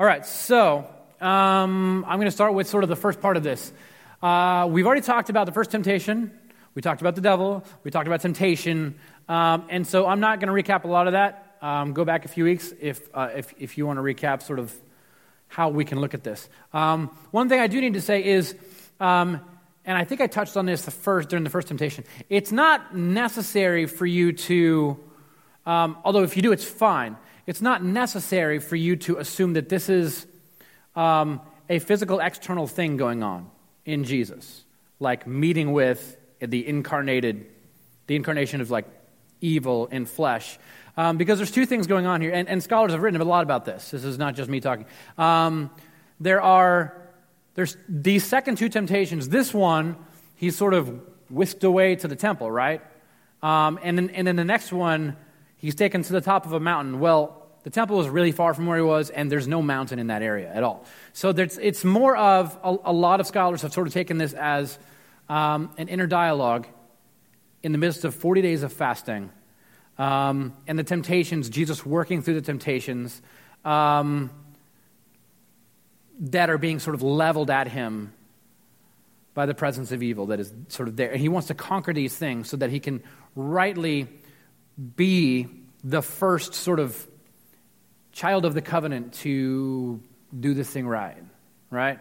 All right, so um, I'm going to start with sort of the first part of this. Uh, we've already talked about the first temptation. We talked about the devil. We talked about temptation. Um, and so I'm not going to recap a lot of that. Um, go back a few weeks if, uh, if, if you want to recap sort of how we can look at this. Um, one thing I do need to say is, um, and I think I touched on this the first, during the first temptation, it's not necessary for you to, um, although if you do, it's fine it's not necessary for you to assume that this is um, a physical external thing going on in Jesus, like meeting with the incarnated, the incarnation of like evil in flesh. Um, because there's two things going on here, and, and, scholars have written a lot about this. This is not just me talking. Um, there are there's these second two temptations. This one, he's sort of whisked away to the temple, right? Um, and, then, and then the next one, he's taken to the top of a mountain. Well, the temple was really far from where he was, and there's no mountain in that area at all. So it's more of a, a, lot of scholars have sort of taken this as um, an inner dialogue in the midst of 40 days of fasting um, and the temptations, Jesus working through the temptations um, that are being sort of leveled at him by the presence of evil that is sort of there. And he wants to conquer these things so that he can rightly be the first sort of child of the covenant to do this thing right, right?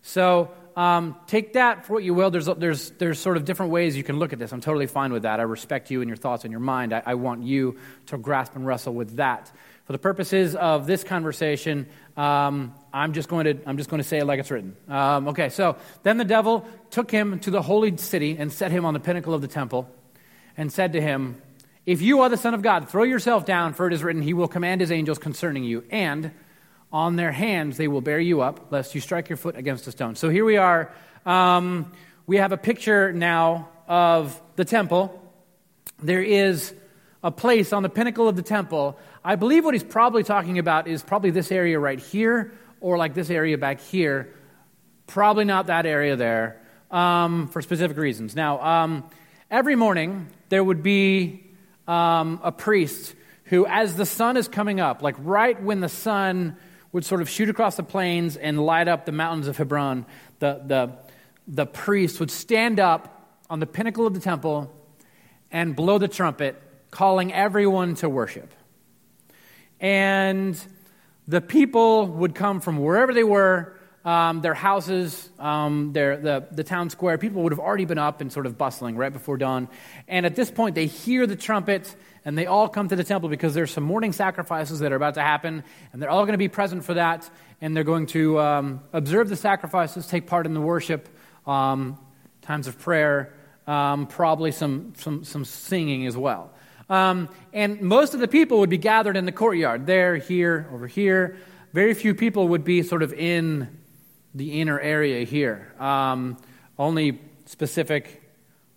So um, take that for what you will. There's, there's, there's sort of different ways you can look at this. I'm totally fine with that. I respect you and your thoughts and your mind. I, I want you to grasp and wrestle with that. For the purposes of this conversation, um, I'm, just going to, I'm just going to say it like it's written. Um, okay, so then the devil took him to the holy city and set him on the pinnacle of the temple and said to him, if you are the Son of God, throw yourself down, for it is written, He will command His angels concerning you, and on their hands they will bear you up, lest you strike your foot against a stone. So here we are. Um, we have a picture now of the temple. There is a place on the pinnacle of the temple. I believe what he's probably talking about is probably this area right here, or like this area back here. Probably not that area there um, for specific reasons. Now, um, every morning there would be um, a priest who, as the sun is coming up, like right when the sun would sort of shoot across the plains and light up the mountains of Hebron, the, the, the priest would stand up on the pinnacle of the temple and blow the trumpet, calling everyone to worship. And the people would come from wherever they were um, their houses, um, their, the, the town square, people would have already been up and sort of bustling right before dawn. And at this point, they hear the trumpet and they all come to the temple because there's some morning sacrifices that are about to happen, and they're all going to be present for that, and they're going to um, observe the sacrifices, take part in the worship, um, times of prayer, um, probably some, some, some singing as well. Um, and most of the people would be gathered in the courtyard, there, here, over here. Very few people would be sort of in the inner area here. Um, only specific,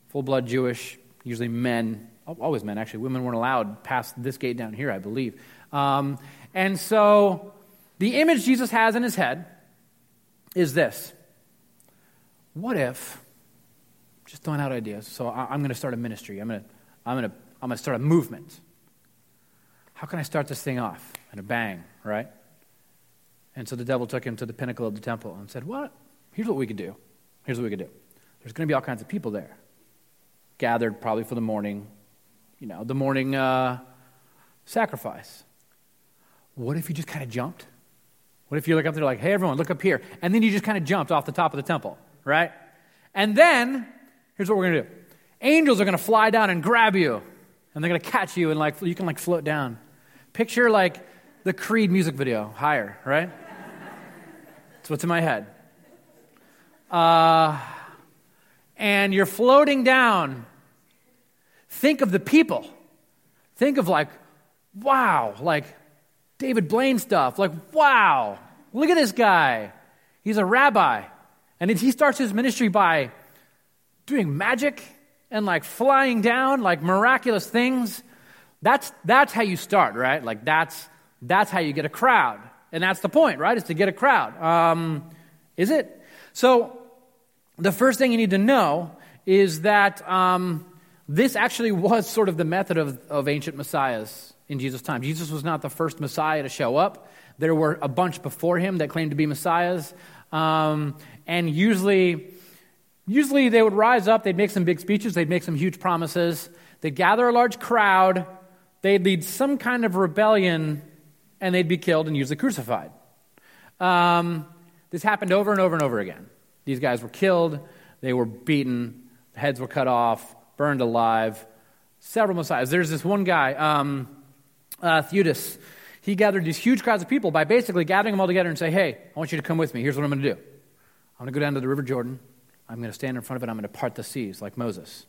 full blood Jewish, usually men, always men actually, women weren't allowed past this gate down here, I believe. Um, and so the image Jesus has in his head is this What if, just throwing out ideas, so I, am going to start a ministry, I'm going to, I'm going to, I'm going to start a movement. How can I start this thing off? And a bang, right? And so the devil took him to the pinnacle of the temple and said, What? Here's what we could do. Here's what we could do. There's going to be all kinds of people there, gathered probably for the morning, you know, the morning uh, sacrifice. What if you just kind of jumped? What if you look up there like, hey, everyone, look up here. And then you just kind of jumped off the top of the temple, right? And then, here's what we're going to do angels are going to fly down and grab you, and they're going to catch you, and like you can like float down. Picture like the Creed music video, higher, right? That's what's in my head. Uh, and you're floating down. Think of the people. Think of like, wow, like David Blaine stuff. Like, wow, look at this guy. He's a rabbi. And he starts his ministry by doing magic and like flying down, like miraculous things. That's, that's how you start, right? Like, that's, that's how you get a crowd. And that's the point, right? Is to get a crowd. Um, is it? So, the first thing you need to know is that um, this actually was sort of the method of, of ancient messiahs in Jesus' time. Jesus was not the first Messiah to show up. There were a bunch before him that claimed to be messiahs. Um, and usually, usually they would rise up, they'd make some big speeches, they'd make some huge promises, they'd gather a large crowd, they'd lead some kind of rebellion, and they'd be killed and usually crucified. Um, this happened over and over and over again. These guys were killed, they were beaten, heads were cut off, burned alive. Several messiahs. There's this one guy, um, uh, Theudas. He gathered these huge crowds of people by basically gathering them all together and say, "Hey, I want you to come with me. Here's what I'm going to do. I'm going to go down to the River Jordan. I'm going to stand in front of it. I'm going to part the seas like Moses,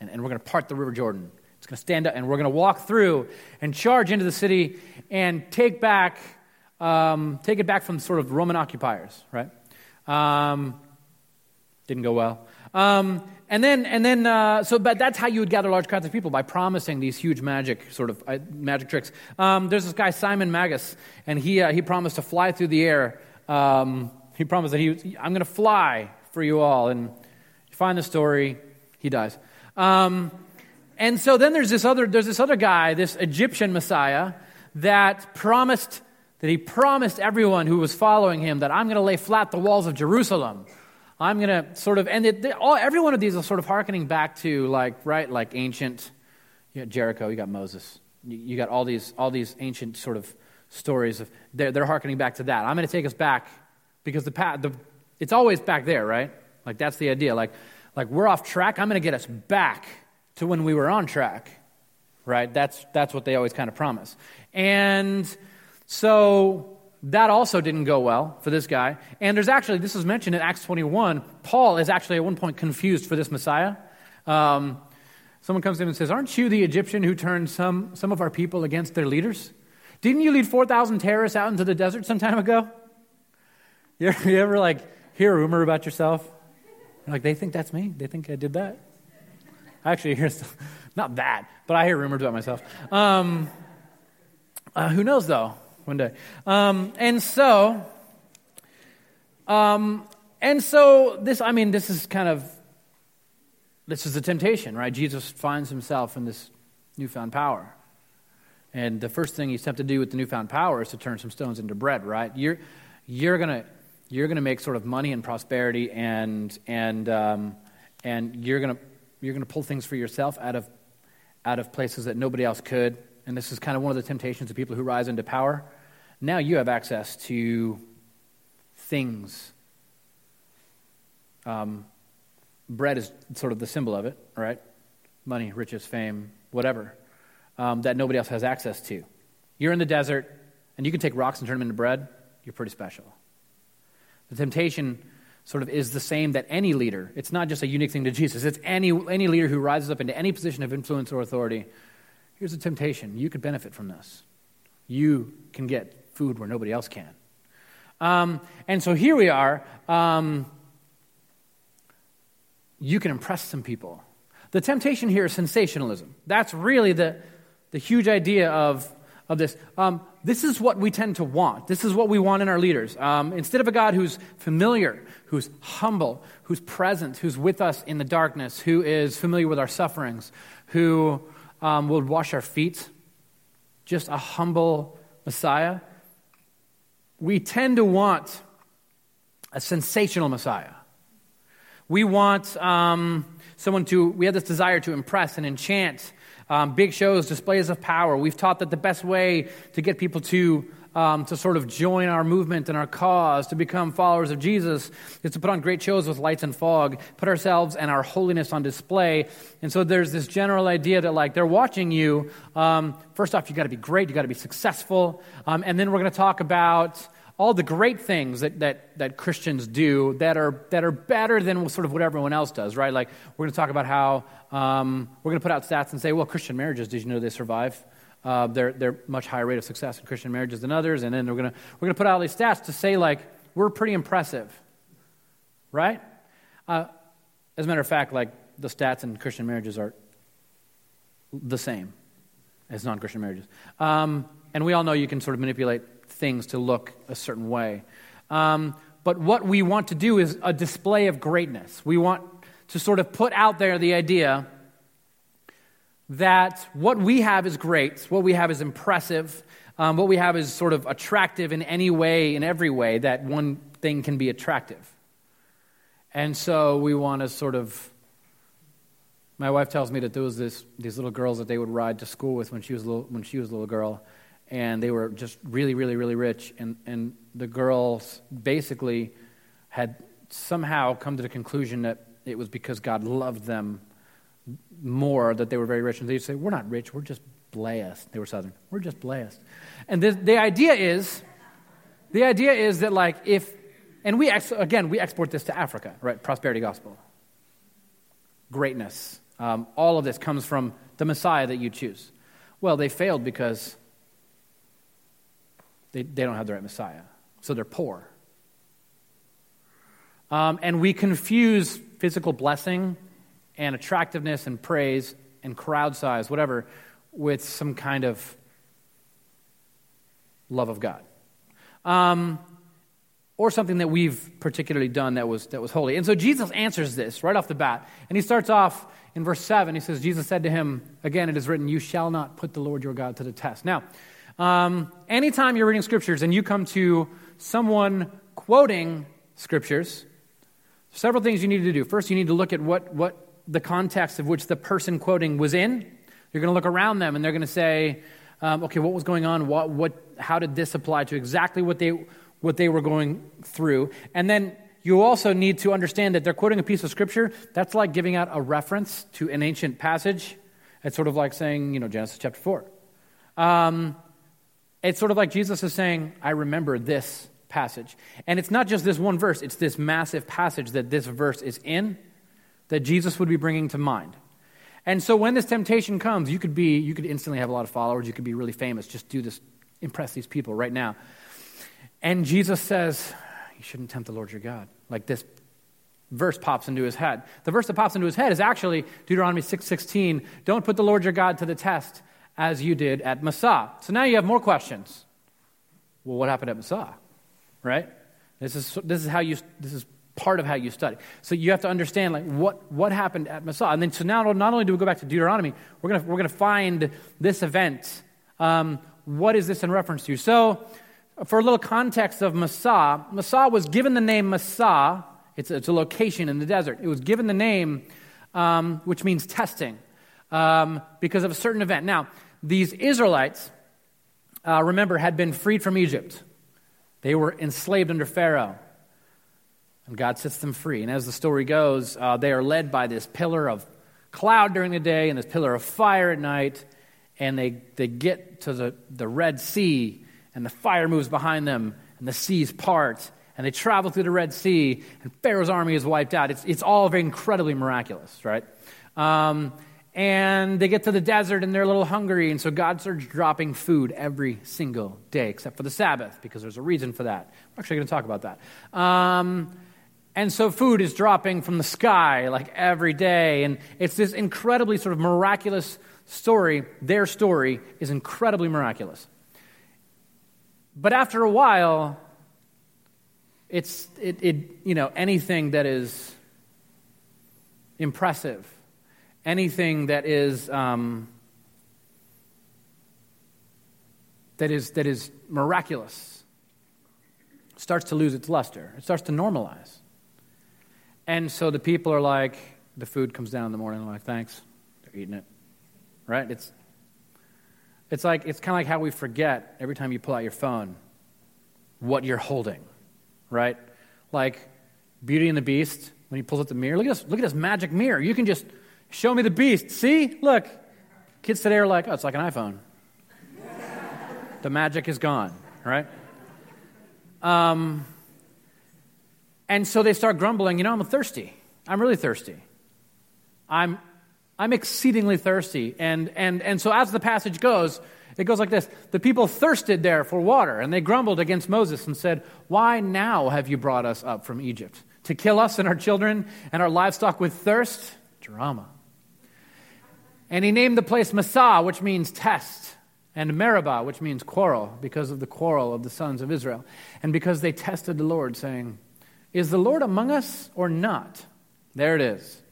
and, and we're going to part the River Jordan. It's going to stand up, and we're going to walk through and charge into the city and take back, um, take it back from sort of Roman occupiers, right? Um, didn't go well. Um, and then, and then uh, so, but that's how you would gather large crowds of people by promising these huge magic sort of uh, magic tricks. Um, there's this guy Simon Magus, and he uh, he promised to fly through the air. Um, he promised that he, I'm going to fly for you all, and you find the story, he dies. Um, and so then there's this other there's this other guy, this Egyptian Messiah, that promised that he promised everyone who was following him that I'm going to lay flat the walls of Jerusalem. I'm going to sort of, and it, all, every one of these is sort of harkening back to like, right, like ancient, you Jericho, you got Moses, you, you got all these, all these ancient sort of stories of, they're, they're harkening back to that. I'm going to take us back because the, the, it's always back there, right? Like that's the idea. Like, like we're off track. I'm going to get us back to when we were on track, right? That's, that's what they always kind of promise. And so that also didn't go well for this guy. And there's actually, this is mentioned in Acts 21, Paul is actually at one point confused for this Messiah. Um, someone comes to him and says, Aren't you the Egyptian who turned some, some of our people against their leaders? Didn't you lead 4,000 terrorists out into the desert some time ago? You ever, you ever like hear a rumor about yourself? You're like, they think that's me. They think I did that. I actually hear, not that, but I hear rumors about myself. Um, uh, who knows though? one day. Um, and so, um, and so this, I mean, this is kind of, this is the temptation, right? Jesus finds himself in this newfound power. And the first thing he's tempted to do with the newfound power is to turn some stones into bread, right? You're, you're going to you're going to make sort of money and prosperity and and um, and you're going to you're going to pull things for yourself out of out of places that nobody else could and this is kind of one of the temptations of people who rise into power now you have access to things. Um, bread is sort of the symbol of it, right? Money, riches, fame, whatever, um, that nobody else has access to. You're in the desert, and you can take rocks and turn them into bread. You're pretty special. The temptation sort of is the same that any leader, it's not just a unique thing to Jesus, it's any, any leader who rises up into any position of influence or authority. Here's a temptation. You could benefit from this. You can get food where nobody else can. Um, and so here we are. Um, you can impress some people. The temptation here is sensationalism. That's really the, the huge idea of, of this. Um, this is what we tend to want. This is what we want in our leaders. Um, instead of a God who's familiar, who's humble, who's present, who's with us in the darkness, who is familiar with our sufferings, who um, will wash our feet, just a humble Messiah we tend to want a sensational Messiah. We want um, someone to, we have this desire to impress and enchant. Um, big shows, displays of power. We've taught that the best way to get people to, um, to sort of join our movement and our cause, to become followers of Jesus, is to put on great shows with lights and fog, put ourselves and our holiness on display. And so there's this general idea that, like, they're watching you. Um, first off, you got to be great, you got to be successful. Um, and then we're going to talk about all the great things that, that, that Christians do that are, that are better than sort of what everyone else does, right? Like, we're going to talk about how um, we're going to put out stats and say, well, Christian marriages, did you know they survive? Uh, they're, they're much higher rate of success in Christian marriages than others. And then we're going we're to put out all these stats to say, like, we're pretty impressive, right? Uh, as a matter of fact, like, the stats in Christian marriages are the same as non Christian marriages. Um, and we all know you can sort of manipulate things to look a certain way. Um, but what we want to do is a display of greatness. We want to sort of put out there the idea that what we have is great, what we have is impressive, um, what we have is sort of attractive in any way, in every way, that one thing can be attractive. And so we want to sort of. My wife tells me that there was this, these little girls that they would ride to school with when she was little, when she was a little girl, and they were just really, really, really rich. And, and the girls basically had somehow come to the conclusion that it was because God loved them more that they were very rich. And they'd say, We're not rich, we're just blessed. They were Southern. We're just blessed. And the, the idea is, the idea is that, like, if, and we, ex, again, we export this to Africa, right? Prosperity gospel. Greatness. Um, all of this comes from the Messiah that you choose. Well, they failed because they, they don't have the right Messiah. So they're poor. Um, and we confuse physical blessing and attractiveness and praise and crowd size, whatever, with some kind of love of God. Um, or something that we've particularly done that was, that was holy. And so Jesus answers this right off the bat. And he starts off in verse 7. He says, Jesus said to him, Again, it is written, You shall not put the Lord your God to the test. Now, um, anytime you're reading scriptures and you come to someone quoting scriptures, several things you need to do. First, you need to look at what, what the context of which the person quoting was in. You're going to look around them and they're going to say, um, okay, what was going on? What, what, how did this apply to exactly what they, what they were going through? And then you also need to understand that they're quoting a piece of scripture. That's like giving out a reference to an ancient passage. It's sort of like saying, you know, Genesis chapter 4. Um, it's sort of like Jesus is saying, I remember this passage. And it's not just this one verse, it's this massive passage that this verse is in that Jesus would be bringing to mind. And so when this temptation comes, you could be you could instantly have a lot of followers, you could be really famous, just do this impress these people right now. And Jesus says, you shouldn't tempt the Lord your God. Like this verse pops into his head. The verse that pops into his head is actually Deuteronomy 6:16, don't put the Lord your God to the test as you did at Massah. So now you have more questions. Well, what happened at Massah? Right? This is this is how you this is part of how you study. So you have to understand like what, what happened at Massah. And then so now not only do we go back to Deuteronomy, we're gonna we're gonna find this event. Um, what is this in reference to? So for a little context of Massah, Massah was given the name Massah. It's, it's a location in the desert. It was given the name, um, which means testing, um, because of a certain event. Now, these Israelites, uh, remember, had been freed from Egypt. They were enslaved under Pharaoh. And God sets them free. And as the story goes, uh, they are led by this pillar of cloud during the day and this pillar of fire at night. And they, they get to the, the Red Sea, and the fire moves behind them, and the seas part. And they travel through the Red Sea, and Pharaoh's army is wiped out. It's, it's all very incredibly miraculous, right? Um, and they get to the desert and they're a little hungry, and so God starts dropping food every single day, except for the Sabbath, because there's a reason for that. We're actually going to talk about that. Um, and so food is dropping from the sky like every day. And it's this incredibly sort of miraculous story. Their story is incredibly miraculous. But after a while, it's, it, it, you know, anything that is impressive, anything that is, um, that is, that is miraculous starts to lose its luster. It starts to normalize. And so the people are like, the food comes down in the morning, they're like, thanks. They're eating it. Right? It's, it's like, it's kind of like how we forget every time you pull out your phone what you're holding. Right? Like Beauty and the Beast, when he pulls out the mirror, look at this, look at this magic mirror. You can just show me the beast. See? Look. Kids today are like, oh, it's like an iPhone. the magic is gone, right? Um, and so they start grumbling, you know, I'm thirsty. I'm really thirsty. I'm, I'm exceedingly thirsty. And, and, and so as the passage goes, it goes like this The people thirsted there for water, and they grumbled against Moses and said, Why now have you brought us up from Egypt? To kill us and our children and our livestock with thirst? Drama. And he named the place Massah, which means test, and Meribah, which means quarrel, because of the quarrel of the sons of Israel, and because they tested the Lord, saying, is the Lord among us or not? There it is.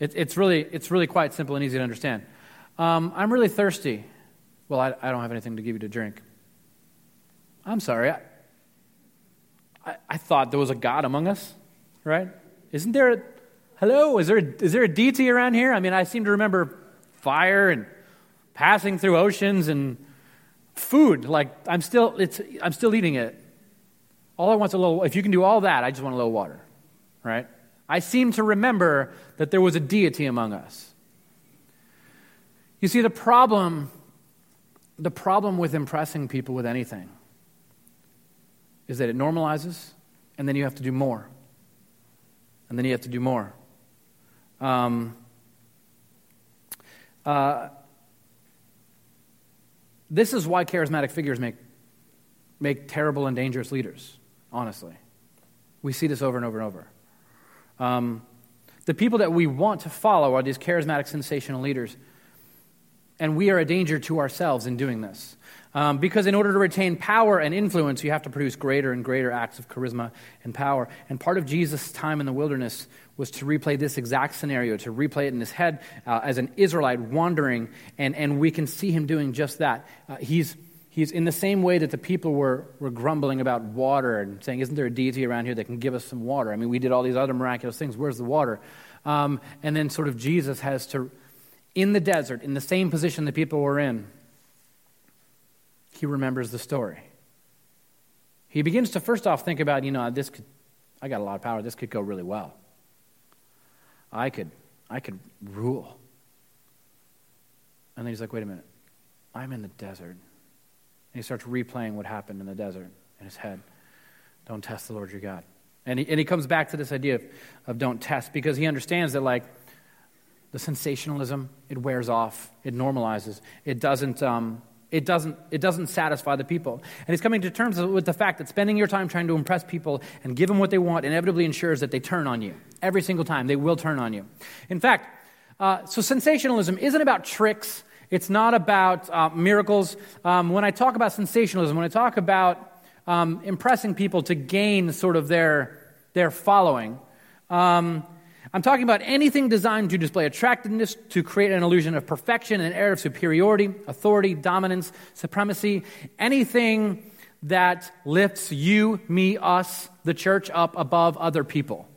It, it's, really, it's really quite simple and easy to understand. Um, I'm really thirsty. Well, I, I don't have anything to give you to drink. I'm sorry. I, I, I thought there was a God among us, right? Isn't there a, hello? Is there, a, is there a deity around here? I mean, I seem to remember fire and passing through oceans and food. Like, I'm still, it's, I'm still eating it. All I want is a little, if you can do all that, I just want a little water, right? I seem to remember that there was a deity among us. You see, the problem, the problem with impressing people with anything is that it normalizes, and then you have to do more. And then you have to do more. Um, uh, this is why charismatic figures make, make terrible and dangerous leaders, honestly. We see this over and over and over. Um, the people that we want to follow are these charismatic, sensational leaders. And we are a danger to ourselves in doing this. Um, because in order to retain power and influence, you have to produce greater and greater acts of charisma and power. And part of Jesus' time in the wilderness was to replay this exact scenario, to replay it in his head uh, as an Israelite wandering. And, and we can see him doing just that. Uh, he's, he's in the same way that the people were, were grumbling about water and saying, Isn't there a deity around here that can give us some water? I mean, we did all these other miraculous things. Where's the water? Um, and then, sort of, Jesus has to, in the desert, in the same position the people were in, he remembers the story. He begins to first off think about, you know, this could, I got a lot of power. This could go really well. I could, I could rule. And then he's like, wait a minute. I'm in the desert. And he starts replaying what happened in the desert in his head. Don't test the Lord your God. And he, and he comes back to this idea of, of don't test because he understands that, like, the sensationalism, it wears off, it normalizes. It doesn't, um, it doesn't, it doesn't satisfy the people. And he's coming to terms with the fact that spending your time trying to impress people and give them what they want inevitably ensures that they turn on you. Every single time, they will turn on you. In fact, uh, so sensationalism isn't about tricks, it's not about uh, miracles. Um, when I talk about sensationalism, when I talk about um, impressing people to gain sort of their, their following, um, I'm talking about anything designed to display attractiveness, to create an illusion of perfection, an air of superiority, authority, dominance, supremacy, anything that lifts you, me, us, the church up above other people.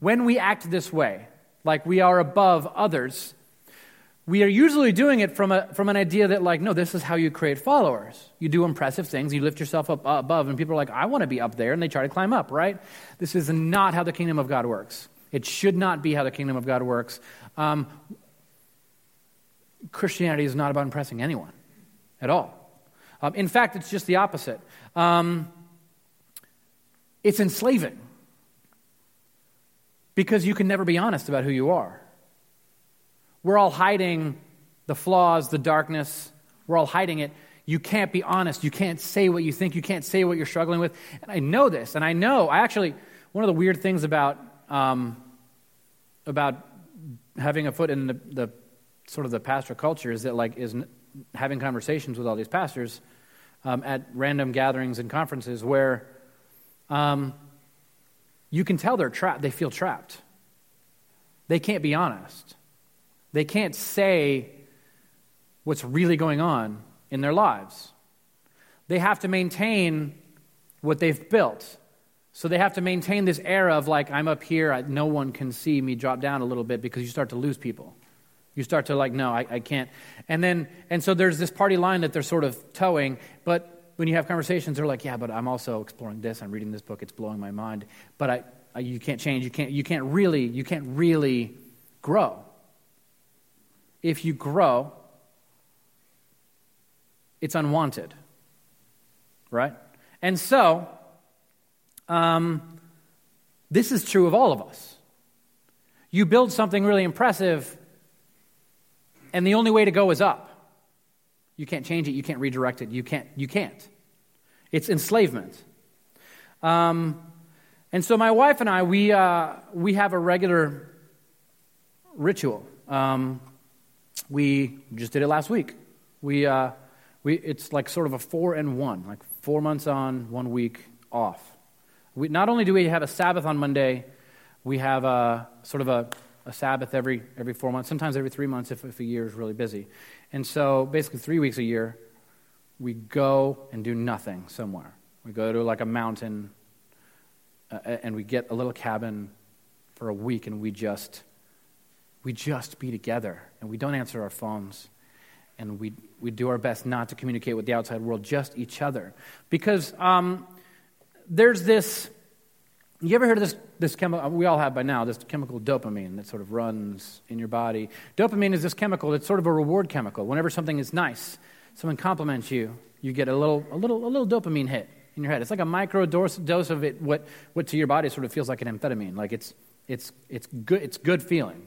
When we act this way, like we are above others, we are usually doing it from, a, from an idea that, like, no, this is how you create followers. You do impressive things, you lift yourself up above, and people are like, I want to be up there, and they try to climb up, right? This is not how the kingdom of God works. It should not be how the kingdom of God works. Um, Christianity is not about impressing anyone at all. Um, in fact, it's just the opposite. Um, it's enslaving because you can never be honest about who you are. We're all hiding the flaws, the darkness. We're all hiding it. You can't be honest. You can't say what you think. You can't say what you're struggling with. And I know this. And I know, I actually, one of the weird things about um, about having a foot in the, the sort of the pastor culture is that like is having conversations with all these pastors um, at random gatherings and conferences where um, you can tell they're trapped they feel trapped. They can't be honest. They can't say what's really going on in their lives. They have to maintain what they've built so they have to maintain this air of like, I'm up here, no one can see me drop down a little bit because you start to lose people. You start to like, no, I, I can't. And then, and so there's this party line that they're sort of toeing, but when you have conversations, they're like, yeah, but I'm also exploring this. I'm reading this book. It's blowing my mind. But I, I, you can't change. You can't, you can't really, you can't really grow. If you grow, it's unwanted. Right? And so, um, this is true of all of us. You build something really impressive, and the only way to go is up. You can't change it, you can't redirect it, you can't. You can't. It's enslavement. Um, and so my wife and I, we, uh, we have a regular ritual. Um, we just did it last week. We, uh, we, it's like sort of a four and one, like four months on, one week off. We, not only do we have a Sabbath on Monday, we have a sort of a a Sabbath every, every four months, sometimes every three months if, if a year is really busy. And so basically, three weeks a year, we go and do nothing somewhere. We go to like a mountain uh, and we get a little cabin for a week and we just we just be together and we don't answer our phones and we, we do our best not to communicate with the outside world, just each other. Because um, there's this you ever heard of this, this chemical? We all have by now this chemical dopamine that sort of runs in your body. Dopamine is this chemical that's sort of a reward chemical. Whenever something is nice, someone compliments you, you get a little, a little, a little dopamine hit in your head. It's like a micro dose, dose of it, what, what to your body sort of feels like an amphetamine. Like it's, it's, it's, good, it's good feeling.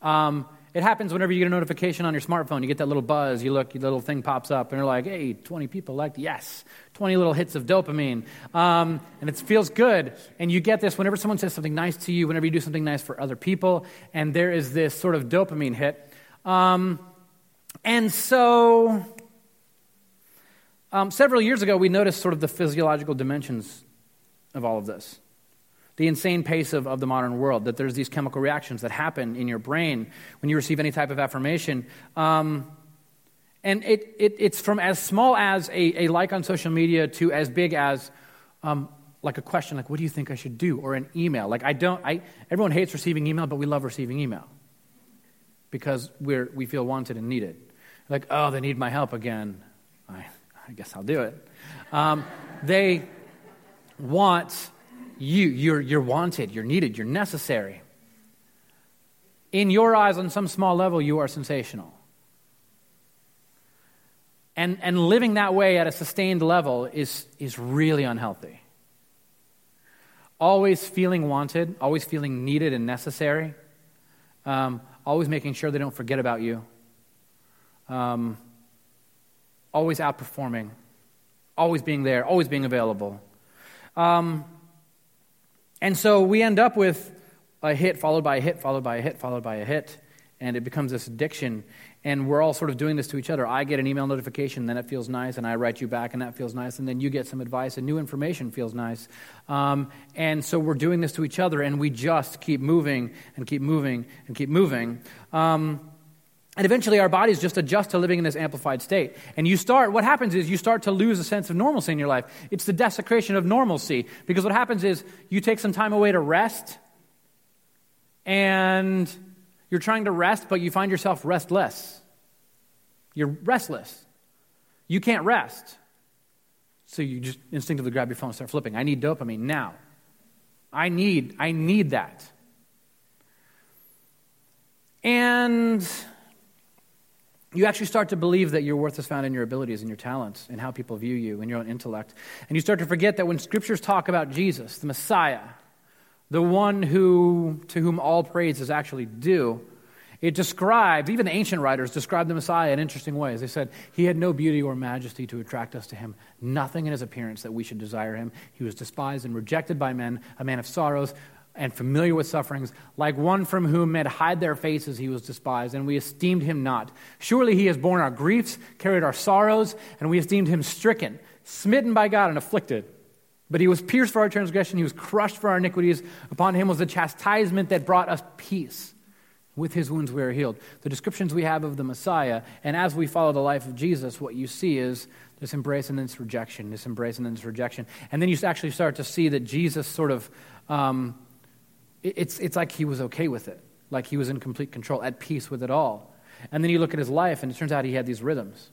Um, it happens whenever you get a notification on your smartphone. You get that little buzz, you look, your little thing pops up, and you're like, hey, 20 people liked, yes, 20 little hits of dopamine. Um, and it feels good. And you get this whenever someone says something nice to you, whenever you do something nice for other people, and there is this sort of dopamine hit. Um, and so, um, several years ago, we noticed sort of the physiological dimensions of all of this the insane pace of, of the modern world, that there's these chemical reactions that happen in your brain when you receive any type of affirmation. Um, and it, it, it's from as small as a, a, like on social media to as big as um, like a question like, what do you think I should do? Or an email. Like, I don't, I, everyone hates receiving email, but we love receiving email because we're, we feel wanted and needed. Like, oh, they need my help again. I, I guess I'll do it. Um, they want you, you're, you're wanted, you're needed, you're necessary. In your eyes, on some small level, you are sensational. And, and living that way at a sustained level is, is really unhealthy. Always feeling wanted, always feeling needed and necessary, um, always making sure they don't forget about you, um, always outperforming, always being there, always being available. Um, and so we end up with a hit followed by a hit, followed by a hit, followed by a hit, and it becomes this addiction. And we're all sort of doing this to each other. I get an email notification, then it feels nice, and I write you back, and that feels nice, and then you get some advice, and new information feels nice. Um, and so we're doing this to each other, and we just keep moving and keep moving and keep moving. Um, and eventually, our bodies just adjust to living in this amplified state. And you start, what happens is you start to lose a sense of normalcy in your life. It's the desecration of normalcy. Because what happens is you take some time away to rest, and you're trying to rest, but you find yourself restless. You're restless. You can't rest. So you just instinctively grab your phone and start flipping. I need dopamine now. I need, I need that. And you actually start to believe that your worth is found in your abilities and your talents and how people view you and your own intellect. And you start to forget that when scriptures talk about Jesus, the Messiah, the one who, to whom all praise is actually due, it describes, even the ancient writers described the Messiah in interesting ways. They said, He had no beauty or majesty to attract us to Him, nothing in His appearance that we should desire Him. He was despised and rejected by men, a man of sorrows, and familiar with sufferings, like one from whom men hide their faces, he was despised, and we esteemed him not. Surely he has borne our griefs, carried our sorrows, and we esteemed him stricken, smitten by God, and afflicted. But he was pierced for our transgression, he was crushed for our iniquities. Upon him was the chastisement that brought us peace. With his wounds we are healed. The descriptions we have of the Messiah, and as we follow the life of Jesus, what you see is this embrace and this rejection, this embrace and this rejection. And then you actually start to see that Jesus sort of. Um, it's, it's like he was okay with it, like he was in complete control, at peace with it all. And then you look at his life, and it turns out he had these rhythms.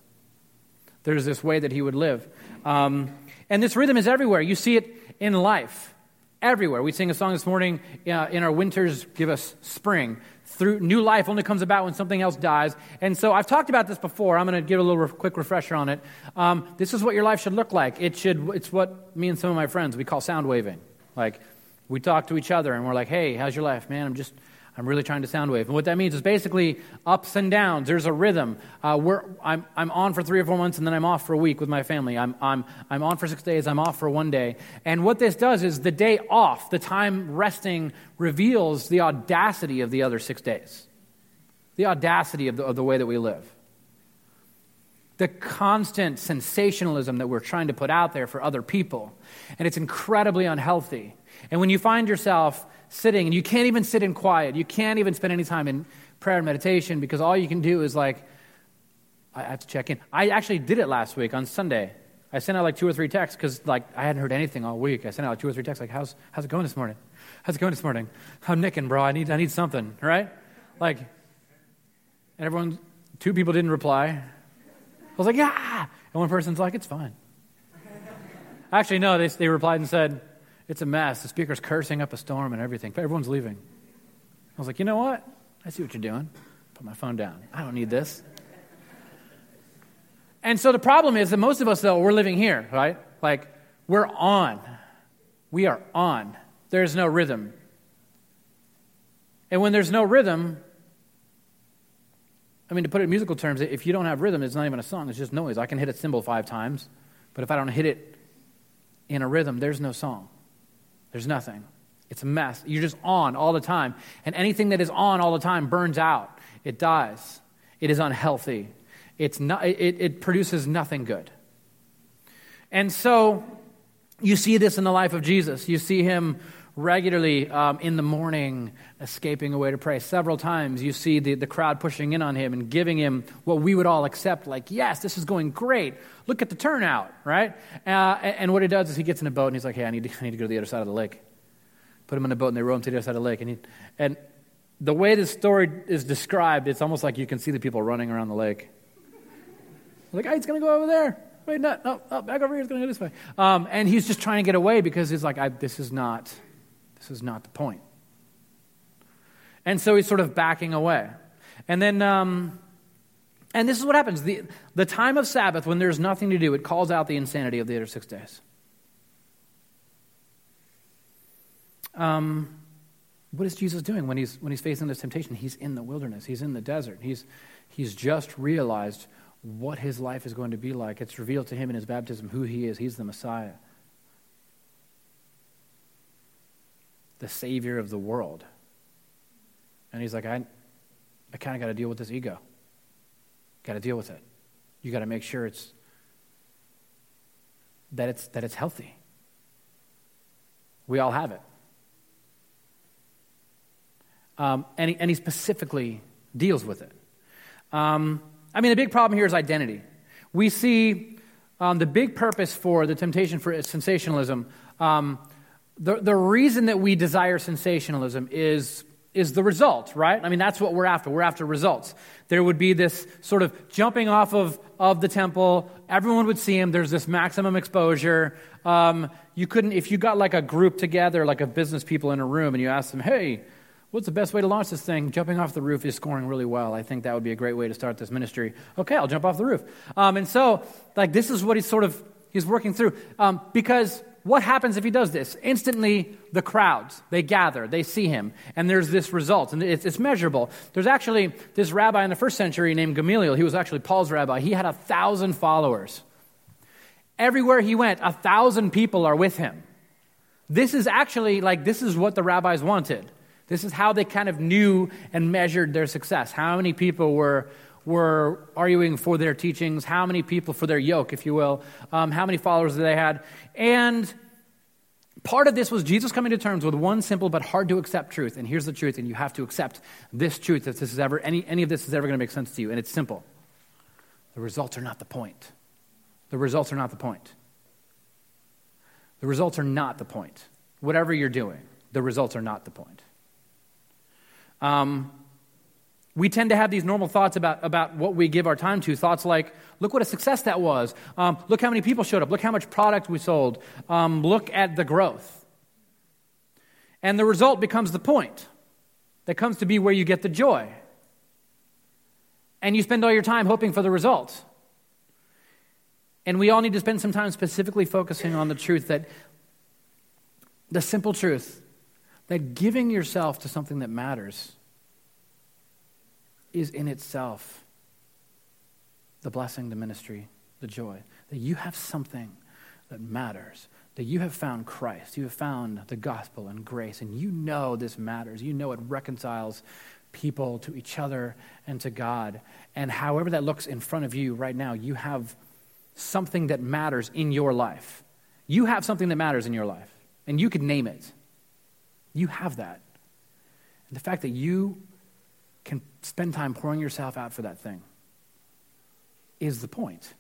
There's this way that he would live. Um, and this rhythm is everywhere. You see it in life, everywhere. We sing a song this morning uh, in our winters, give us spring. Through new life only comes about when something else dies. And so I've talked about this before. I'm going to give a little re- quick refresher on it. Um, this is what your life should look like. It should. It's what me and some of my friends we call sound waving. Like we talk to each other and we're like, hey, how's your life? Man, I'm just, I'm really trying to sound wave. And what that means is basically ups and downs. There's a rhythm. Uh, I'm, I'm on for three or four months and then I'm off for a week with my family. I'm, I'm, I'm on for six days, I'm off for one day. And what this does is the day off, the time resting, reveals the audacity of the other six days, the audacity of the, of the way that we live. the constant sensationalism that we're trying to put out there for other people. And it's incredibly unhealthy. And when you find yourself sitting and you can't even sit in quiet, you can't even spend any time in prayer and meditation because all you can do is like, I have to check in. I actually did it last week on Sunday. I sent out like two or three texts because like I hadn't heard anything all week. I sent out like two or three texts like, how's, how's it going this morning? How's it going this morning? I'm nicking, bro. I need, I need something, right? Like, and everyone, two people didn't reply. I was like, yeah. And one person's like, it's fine. Actually, no, they, they replied and said, it's a mess. The speaker's cursing up a storm and everything. Everyone's leaving. I was like, you know what? I see what you're doing. Put my phone down. I don't need this. And so the problem is that most of us, though, we're living here, right? Like, we're on. We are on. There's no rhythm. And when there's no rhythm, I mean, to put it in musical terms, if you don't have rhythm, it's not even a song, it's just noise. I can hit a cymbal five times, but if I don't hit it in a rhythm, there's no song. There's nothing. It's a mess. You're just on all the time. And anything that is on all the time burns out, it dies, it is unhealthy it's not, it, it produces nothing good. And so you see this in the life of Jesus. You see him regularly um, in the morning escaping away to pray. Several times you see the, the crowd pushing in on him and giving him what we would all accept, like, yes, this is going great. Look at the turnout, right? Uh, and what he does is he gets in a boat and he's like, hey, I need, to, I need to go to the other side of the lake. Put him in a boat and they row him to the other side of the lake. And, he, and the way this story is described, it's almost like you can see the people running around the lake like, hey, it's going to go over there. Wait, no, no, oh, back over here. It's going to go this way. Um, and he's just trying to get away because he's like, this is not, this is not the point. And so he's sort of backing away. And then, um, and this is what happens. The, the time of Sabbath, when there's nothing to do, it calls out the insanity of the other six days. Um, what is Jesus doing when he's, when he's facing this temptation? He's in the wilderness, he's in the desert. He's, he's just realized what his life is going to be like. It's revealed to him in his baptism who he is. He's the Messiah, the Savior of the world. And he's like, I, I kind of got to deal with this ego. Got to deal with it. You got to make sure it's that it's that it's healthy. We all have it. Um, and, he, and he specifically deals with it. Um, I mean, the big problem here is identity. We see um, the big purpose for the temptation for sensationalism. Um, the, the reason that we desire sensationalism is, is the result, right? I mean, that's what we're after. We're after results. There would be this sort of jumping off of, of the temple. Everyone would see him. There's this maximum exposure. Um, you couldn't, if you got like a group together, like of business people in a room, and you asked them, hey, What's the best way to launch this thing? Jumping off the roof is scoring really well. I think that would be a great way to start this ministry. Okay, I'll jump off the roof. Um, and so, like, this is what he's sort of he's working through. Um, because what happens if he does this? Instantly, the crowds they gather, they see him, and there's this result, and it's, it's measurable. There's actually this rabbi in the first century named Gamaliel. He was actually Paul's rabbi. He had a thousand followers. Everywhere he went, a thousand people are with him. This is actually like this is what the rabbis wanted. This is how they kind of knew and measured their success. How many people were, were arguing for their teachings, how many people for their yoke, if you will, um, how many followers they had. And part of this was Jesus coming to terms with one simple but hard to accept truth. And here's the truth, and you have to accept this truth if this is ever, any, any of this is ever going to make sense to you. And it's simple the results are not the point. The results are not the point. The results are not the point. Whatever you're doing, the results are not the point. Um, we tend to have these normal thoughts about, about what we give our time to. Thoughts like, look what a success that was. Um, look how many people showed up. Look how much product we sold. Um, look at the growth. And the result becomes the point that comes to be where you get the joy. And you spend all your time hoping for the result. And we all need to spend some time specifically focusing on the truth that the simple truth that giving yourself to something that matters is in itself the blessing, the ministry, the joy. That you have something that matters. That you have found Christ. You have found the gospel and grace. And you know this matters. You know it reconciles people, to each other, and to God. And however that looks in front of you right now, you have something that matters in your life. You have something that matters in your life, and you could name it. You have that. And the fact that you can spend time pouring yourself out for that thing is the point.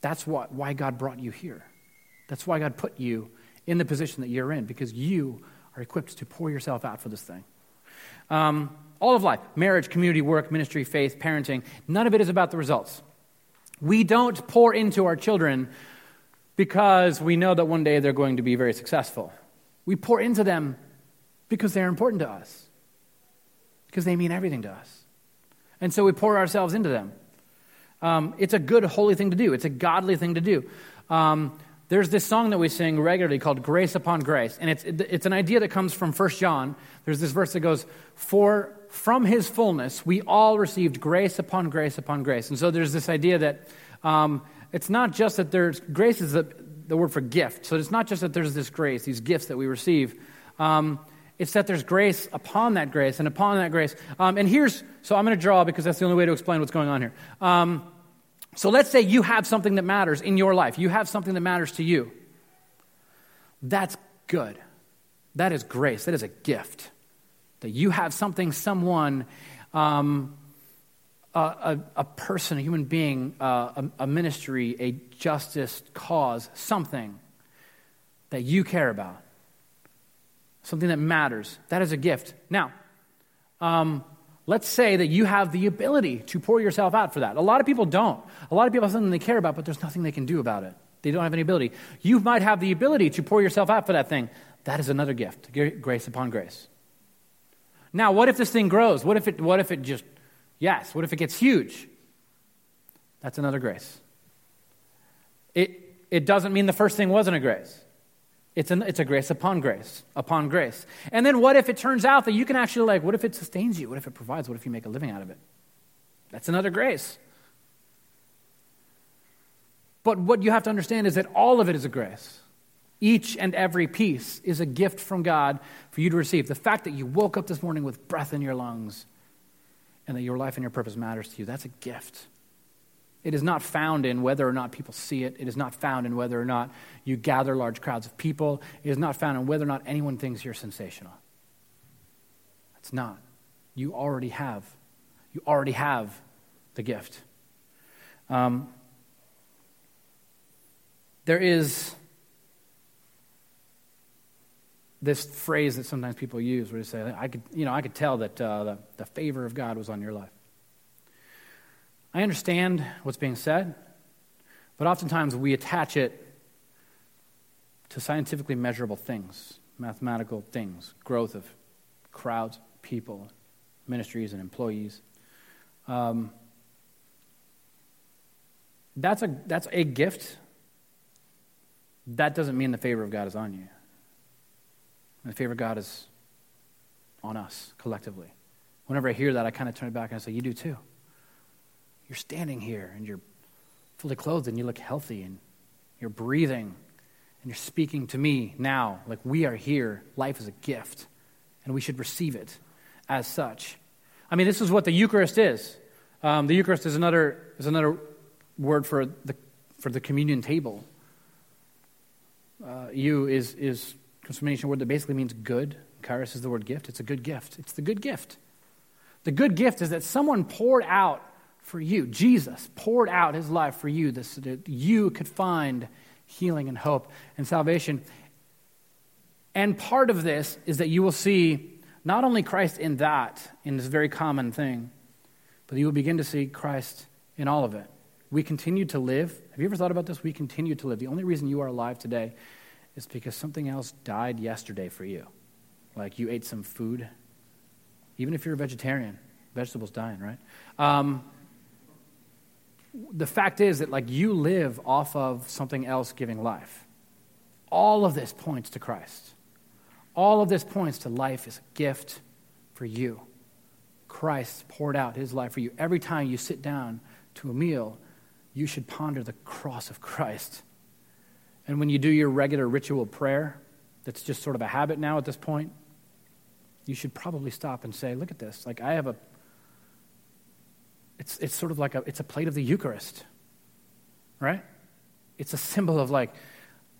That's what, why God brought you here. That's why God put you in the position that you're in, because you are equipped to pour yourself out for this thing. Um, all of life marriage, community, work, ministry, faith, parenting none of it is about the results. We don't pour into our children because we know that one day they're going to be very successful. We pour into them because they're important to us, because they mean everything to us. And so we pour ourselves into them. Um, it's a good, holy thing to do, it's a godly thing to do. Um, there's this song that we sing regularly called Grace Upon Grace, and it's, it's an idea that comes from 1 John. There's this verse that goes, For from his fullness we all received grace upon grace upon grace. And so there's this idea that um, it's not just that there's grace is the, the, word for gift. So it's not just that there's this grace, these gifts that we receive. Um, it's that there's grace upon that grace and upon that grace. Um, and here's, so I'm going to draw because that's the only way to explain what's going on here. Um, so let's say you have something that matters in your life, you have something that matters to you. That's good. That is grace. That is a gift. That you have something, someone, um, a, a, a, person, a human being, uh, a, a ministry, a justice cause, something that you care about, something that matters. That is a gift. Now, um, Let's say that you have the ability to pour yourself out for that. A lot of people don't. A lot of people have something they care about, but there's nothing they can do about it. They don't have any ability. You might have the ability to pour yourself out for that thing. That is another gift, grace upon grace. Now, what if this thing grows? What if it, what if it just, yes, what if it gets huge? That's another grace. It, it doesn't mean the first thing wasn't a grace. It's, an, it's a grace upon grace, upon grace. And then what if it turns out that you can actually, like, what if it sustains you? What if it provides? What if you make a living out of it? That's another grace. But what you have to understand is that all of it is a grace. Each and every piece is a gift from God for you to receive. The fact that you woke up this morning with breath in your lungs and that your life and your purpose matters to you, that's a gift. It is not found in whether or not people see it. It is not found in whether or not you gather large crowds of people. It is not found in whether or not anyone thinks you're sensational. It's not. You already have. You already have the gift. Um, there is this phrase that sometimes people use where they say, I could, you know, I could tell that uh, the, the favor of God was on your life. I understand what's being said, but oftentimes we attach it to scientifically measurable things, mathematical things, growth of crowds, people, ministries, and employees. Um, that's, a, that's a gift. That doesn't mean the favor of God is on you. The favor of God is on us collectively. Whenever I hear that, I kind of turn it back and I say, You do too. You're standing here and you're fully clothed and you look healthy and you're breathing and you're speaking to me now. Like we are here. Life is a gift and we should receive it as such. I mean, this is what the Eucharist is. Um, the Eucharist is another, is another word for the, for the communion table. Uh, is, is a word that basically means good. Charis is the word gift. It's a good gift. It's the good gift. The good gift is that someone poured out for you. Jesus poured out his life for you so that you could find healing and hope and salvation. And part of this is that you will see not only Christ in that, in this very common thing, but you will begin to see Christ in all of it. We continue to live. Have you ever thought about this? We continue to live. The only reason you are alive today is because something else died yesterday for you. Like you ate some food. Even if you're a vegetarian, vegetables dying, right? Um, the fact is that like you live off of something else giving life. All of this points to Christ. All of this points to life is a gift for you. Christ poured out his life for you. Every time you sit down to a meal, you should ponder the cross of Christ. And when you do your regular ritual prayer, that's just sort of a habit now at this point, you should probably stop and say, look at this. Like, I have a, it's, it's sort of like a, it's a plate of the Eucharist, right? It's a symbol of like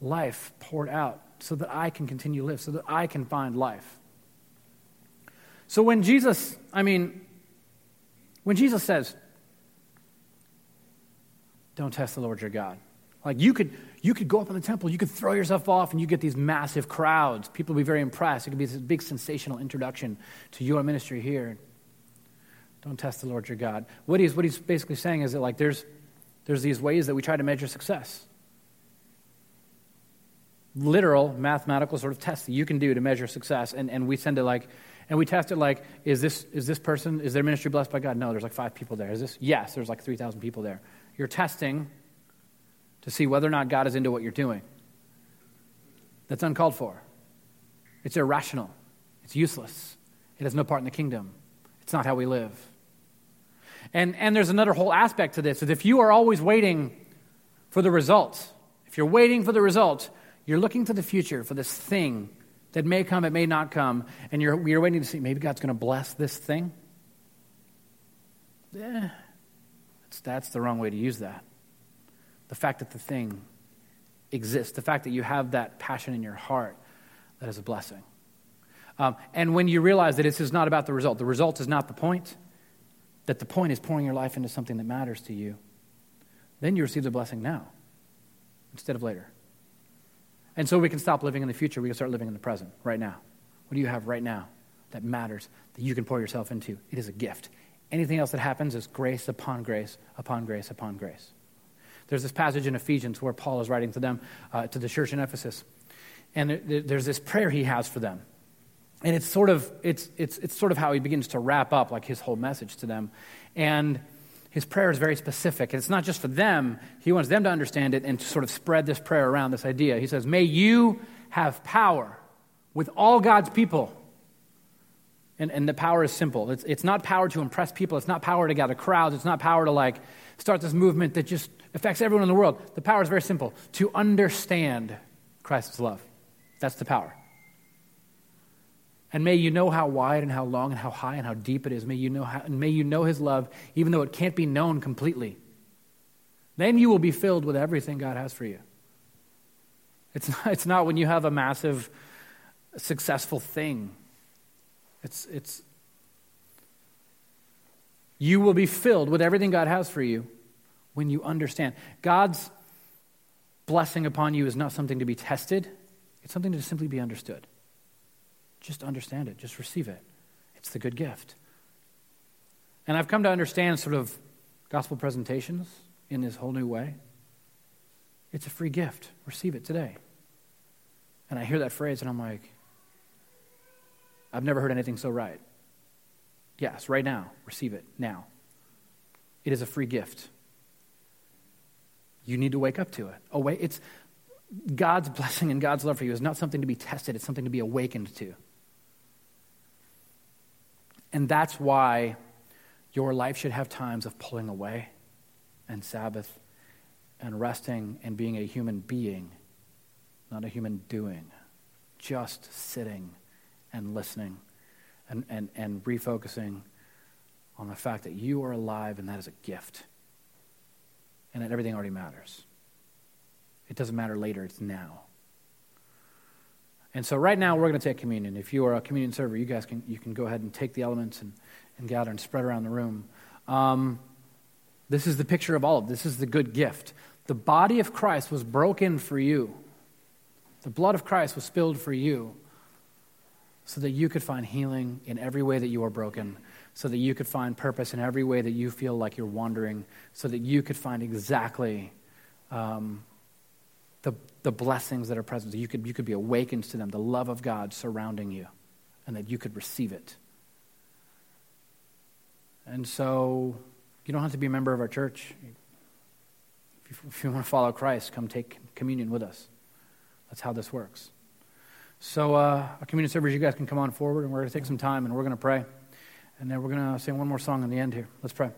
life poured out so that I can continue to live, so that I can find life. So when Jesus, I mean, when Jesus says, don't test the Lord your God, like you could, you could go up in the temple, you could throw yourself off, and you get these massive crowds. People be very impressed. It could be this big sensational introduction to your ministry here. Don't test the Lord your God. What he's, what he's basically saying is that like there's, there's these ways that we try to measure success. Literal mathematical sort of tests that you can do to measure success, and, and we send it like, and we test it like, is this, is this person, is their ministry blessed by God? No, there's like five people there. Is this? Yes, there's like 3,000 people there. You're testing to see whether or not God is into what you're doing. That's uncalled for. It's irrational. It's useless. It has no part in the kingdom. It's not how we live. And, and there's another whole aspect to this is if you are always waiting for the results, if you're waiting for the results, you're looking to the future for this thing that may come, it may not come, and you're, you're waiting to see maybe God's going to bless this thing. Eh, that's, that's the wrong way to use that the fact that the thing exists, the fact that you have that passion in your heart, that is a blessing. Um, and when you realize that this is not about the result, the result is not the point, that the point is pouring your life into something that matters to you, then you receive the blessing now instead of later. And so we can stop living in the future. We can start living in the present, right now. What do you have right now that matters, that you can pour yourself into? It is a gift. Anything else that happens is grace upon grace upon grace upon grace. There's this passage in Ephesians where Paul is writing to them, uh, to the church in Ephesus. And there's this prayer he has for them. And it's sort, of, it's, it's, it's sort of how he begins to wrap up like his whole message to them. And his prayer is very specific. And it's not just for them, he wants them to understand it and to sort of spread this prayer around, this idea. He says, May you have power with all God's people. And, and the power is simple. It's, it's not power to impress people. It's not power to gather crowds. It's not power to like start this movement that just affects everyone in the world. The power is very simple to understand Christ's love. That's the power. And may you know how wide and how long and how high and how deep it is. May you know, how, and may you know his love, even though it can't be known completely. Then you will be filled with everything God has for you. It's not, it's not when you have a massive, successful thing. It's, it's, you will be filled with everything God has for you when you understand. God's blessing upon you is not something to be tested, it's something to simply be understood. Just understand it, just receive it. It's the good gift. And I've come to understand sort of gospel presentations in this whole new way. It's a free gift. Receive it today. And I hear that phrase and I'm like, I've never heard anything so right. Yes, right now. Receive it now. It is a free gift. You need to wake up to it. Wait, it's God's blessing and God's love for you is not something to be tested, it's something to be awakened to. And that's why your life should have times of pulling away and Sabbath and resting and being a human being, not a human doing. Just sitting and listening and, and, and refocusing on the fact that you are alive and that is a gift and that everything already matters. It doesn't matter later, it's now. And so right now we're going to take communion. If you are a communion server, you guys can you can go ahead and take the elements and, and gather and spread around the room. Um, this is the picture of all of this. Is the good gift. The body of Christ was broken for you. The blood of Christ was spilled for you so that you could find healing in every way that you are broken so that you could find purpose in every way that you feel like you're wandering, so that you could find exactly um, the, the blessings that are present. You could, you could be awakened to them, the love of God surrounding you, and that you could receive it. And so you don't have to be a member of our church. If you, if you want to follow Christ, come take communion with us. That's how this works. So, uh, our communion servers, you guys can come on forward, and we're going to take some time and we're going to pray. And then we're going to sing one more song in the end here. Let's pray.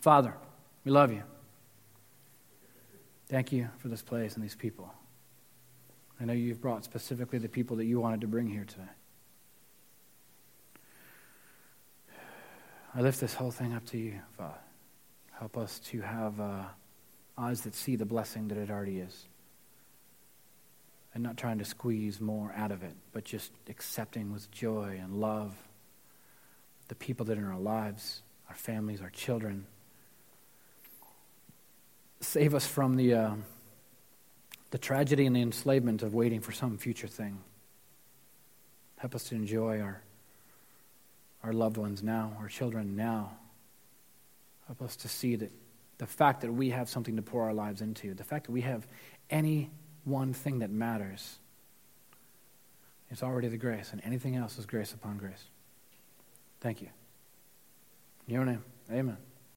Father, we love you. Thank you for this place and these people. I know you've brought specifically the people that you wanted to bring here today. I lift this whole thing up to you, Father. Help us to have uh, eyes that see the blessing that it already is. And not trying to squeeze more out of it, but just accepting with joy and love the people that are in our lives, our families, our children. Save us from the, uh, the tragedy and the enslavement of waiting for some future thing. Help us to enjoy our, our loved ones now, our children now. Help us to see that the fact that we have something to pour our lives into, the fact that we have any one thing that matters, is already the grace, and anything else is grace upon grace. Thank you. In your name, amen.